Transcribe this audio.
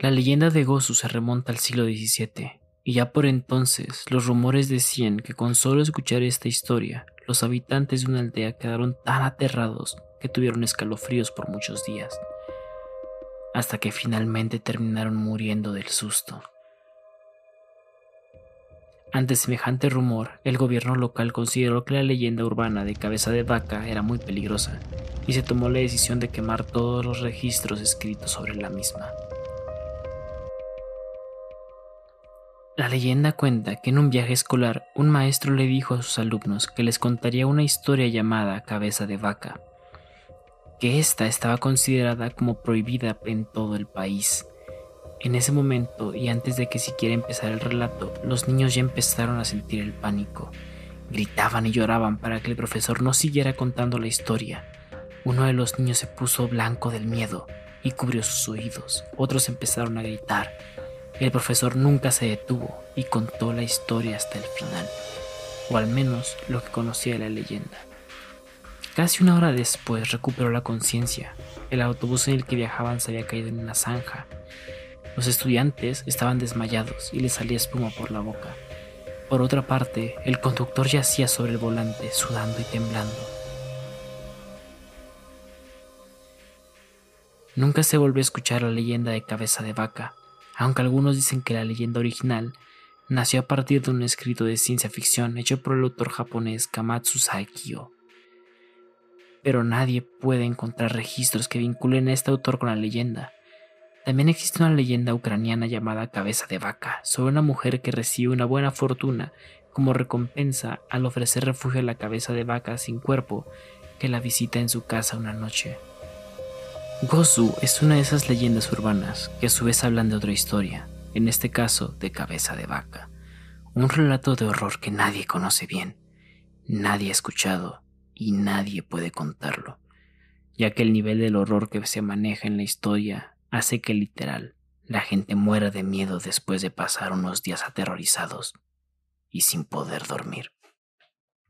La leyenda de Gozu se remonta al siglo XVII, y ya por entonces los rumores decían que con solo escuchar esta historia, los habitantes de una aldea quedaron tan aterrados que tuvieron escalofríos por muchos días, hasta que finalmente terminaron muriendo del susto. Ante semejante rumor, el gobierno local consideró que la leyenda urbana de cabeza de vaca era muy peligrosa y se tomó la decisión de quemar todos los registros escritos sobre la misma. La leyenda cuenta que en un viaje escolar un maestro le dijo a sus alumnos que les contaría una historia llamada cabeza de vaca, que ésta estaba considerada como prohibida en todo el país. En ese momento, y antes de que siquiera empezara el relato, los niños ya empezaron a sentir el pánico. Gritaban y lloraban para que el profesor no siguiera contando la historia. Uno de los niños se puso blanco del miedo y cubrió sus oídos. Otros empezaron a gritar. El profesor nunca se detuvo y contó la historia hasta el final, o al menos lo que conocía de la leyenda. Casi una hora después recuperó la conciencia. El autobús en el que viajaban se había caído en una zanja. Los estudiantes estaban desmayados y les salía espuma por la boca. Por otra parte, el conductor yacía sobre el volante, sudando y temblando. Nunca se volvió a escuchar la leyenda de cabeza de vaca, aunque algunos dicen que la leyenda original nació a partir de un escrito de ciencia ficción hecho por el autor japonés Kamatsu Saikyo. Pero nadie puede encontrar registros que vinculen a este autor con la leyenda. También existe una leyenda ucraniana llamada Cabeza de Vaca sobre una mujer que recibe una buena fortuna como recompensa al ofrecer refugio a la cabeza de vaca sin cuerpo que la visita en su casa una noche. Gozu es una de esas leyendas urbanas que a su vez hablan de otra historia, en este caso de cabeza de vaca, un relato de horror que nadie conoce bien, nadie ha escuchado y nadie puede contarlo, ya que el nivel del horror que se maneja en la historia hace que literal la gente muera de miedo después de pasar unos días aterrorizados y sin poder dormir.